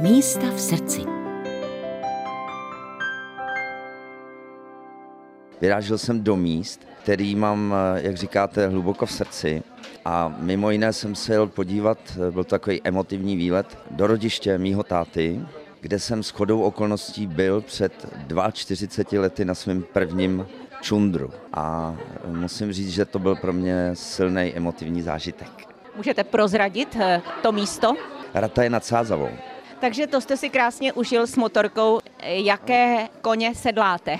Místa v srdci. Vyrážel jsem do míst, který mám, jak říkáte, hluboko v srdci. A mimo jiné jsem se jel podívat, byl to takový emotivní výlet, do rodiště mýho táty, kde jsem s chodou okolností byl před 42 lety na svém prvním čundru. A musím říct, že to byl pro mě silný emotivní zážitek. Můžete prozradit eh, to místo? Rata je nad Sázavou. Takže to jste si krásně užil s motorkou. Jaké koně sedláte?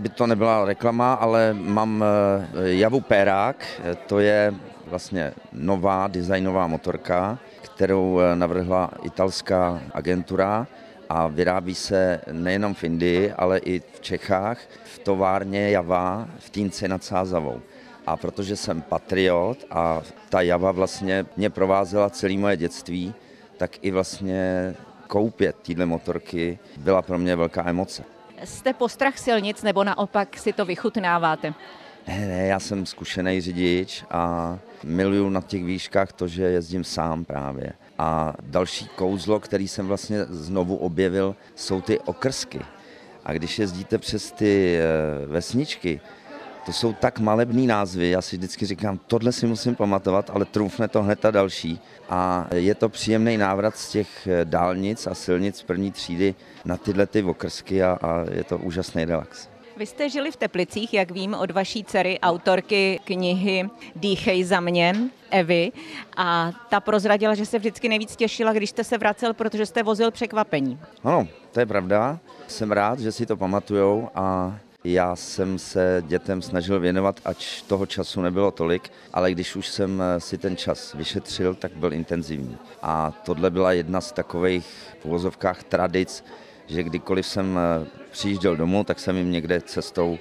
By to nebyla reklama, ale mám eh, Javu Perák, to je vlastně nová designová motorka, kterou eh, navrhla italská agentura a vyrábí se nejenom v Indii, ale i v Čechách, v továrně Java v Týnci nad Sázavou. A protože jsem patriot a ta Java vlastně mě provázela celé moje dětství, tak i vlastně koupě téhle motorky byla pro mě velká emoce. Jste postrach silnic nebo naopak si to vychutnáváte? Ne, ne, já jsem zkušený řidič a miluju na těch výškách to, že jezdím sám právě. A další kouzlo, který jsem vlastně znovu objevil, jsou ty okrsky. A když jezdíte přes ty eh, vesničky, to jsou tak malebný názvy, já si vždycky říkám, tohle si musím pamatovat, ale trumfne to hned ta další. A je to příjemný návrat z těch eh, dálnic a silnic první třídy na tyhle ty okrsky a, a je to úžasný relax. Vy jste žili v Teplicích, jak vím, od vaší dcery, autorky knihy Dýchej za mě, Evy. A ta prozradila, že se vždycky nejvíc těšila, když jste se vracel, protože jste vozil překvapení. Ano, to je pravda. Jsem rád, že si to pamatujou a já jsem se dětem snažil věnovat, ať toho času nebylo tolik, ale když už jsem si ten čas vyšetřil, tak byl intenzivní. A tohle byla jedna z takových v uvozovkách tradic, že kdykoliv jsem eh, přijížděl domů, tak jsem jim někde cestou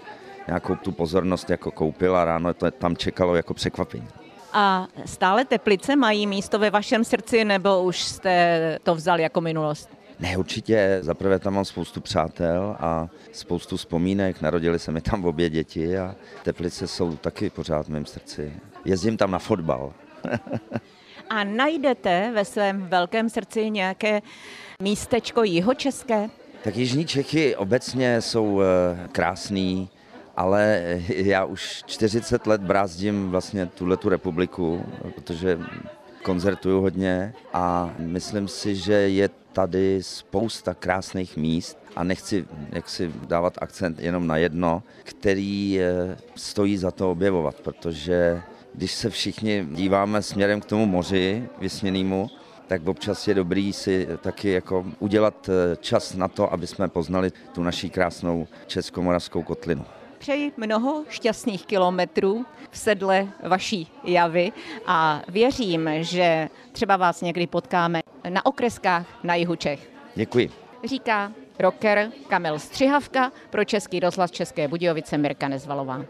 nějakou tu pozornost jako koupil a ráno to tam čekalo jako překvapení. A stále Teplice mají místo ve vašem srdci, nebo už jste to vzali jako minulost? Ne, určitě. Zaprvé tam mám spoustu přátel a spoustu vzpomínek. Narodili se mi tam obě děti a Teplice jsou taky pořád v mém srdci. Jezdím tam na fotbal. a najdete ve svém velkém srdci nějaké místečko jihočeské? Tak Jižní Čechy obecně jsou eh, krásný, ale já už 40 let brázdím vlastně tuhle tu republiku, protože koncertuju hodně a myslím si, že je tady spousta krásných míst a nechci si dávat akcent jenom na jedno, který eh, stojí za to objevovat, protože když se všichni díváme směrem k tomu moři vysněnému, tak občas je dobrý si taky jako udělat eh, čas na to, aby jsme poznali tu naší krásnou českomoravskou kotlinu. Přeji mnoho šťastných kilometrů v sedle vaší javy a věřím, že třeba vás někdy potkáme na okreskách na jihu Čech. Děkuji. Říká rocker Kamil Střihavka pro Český rozhlas České Budějovice Mirka Nezvalová.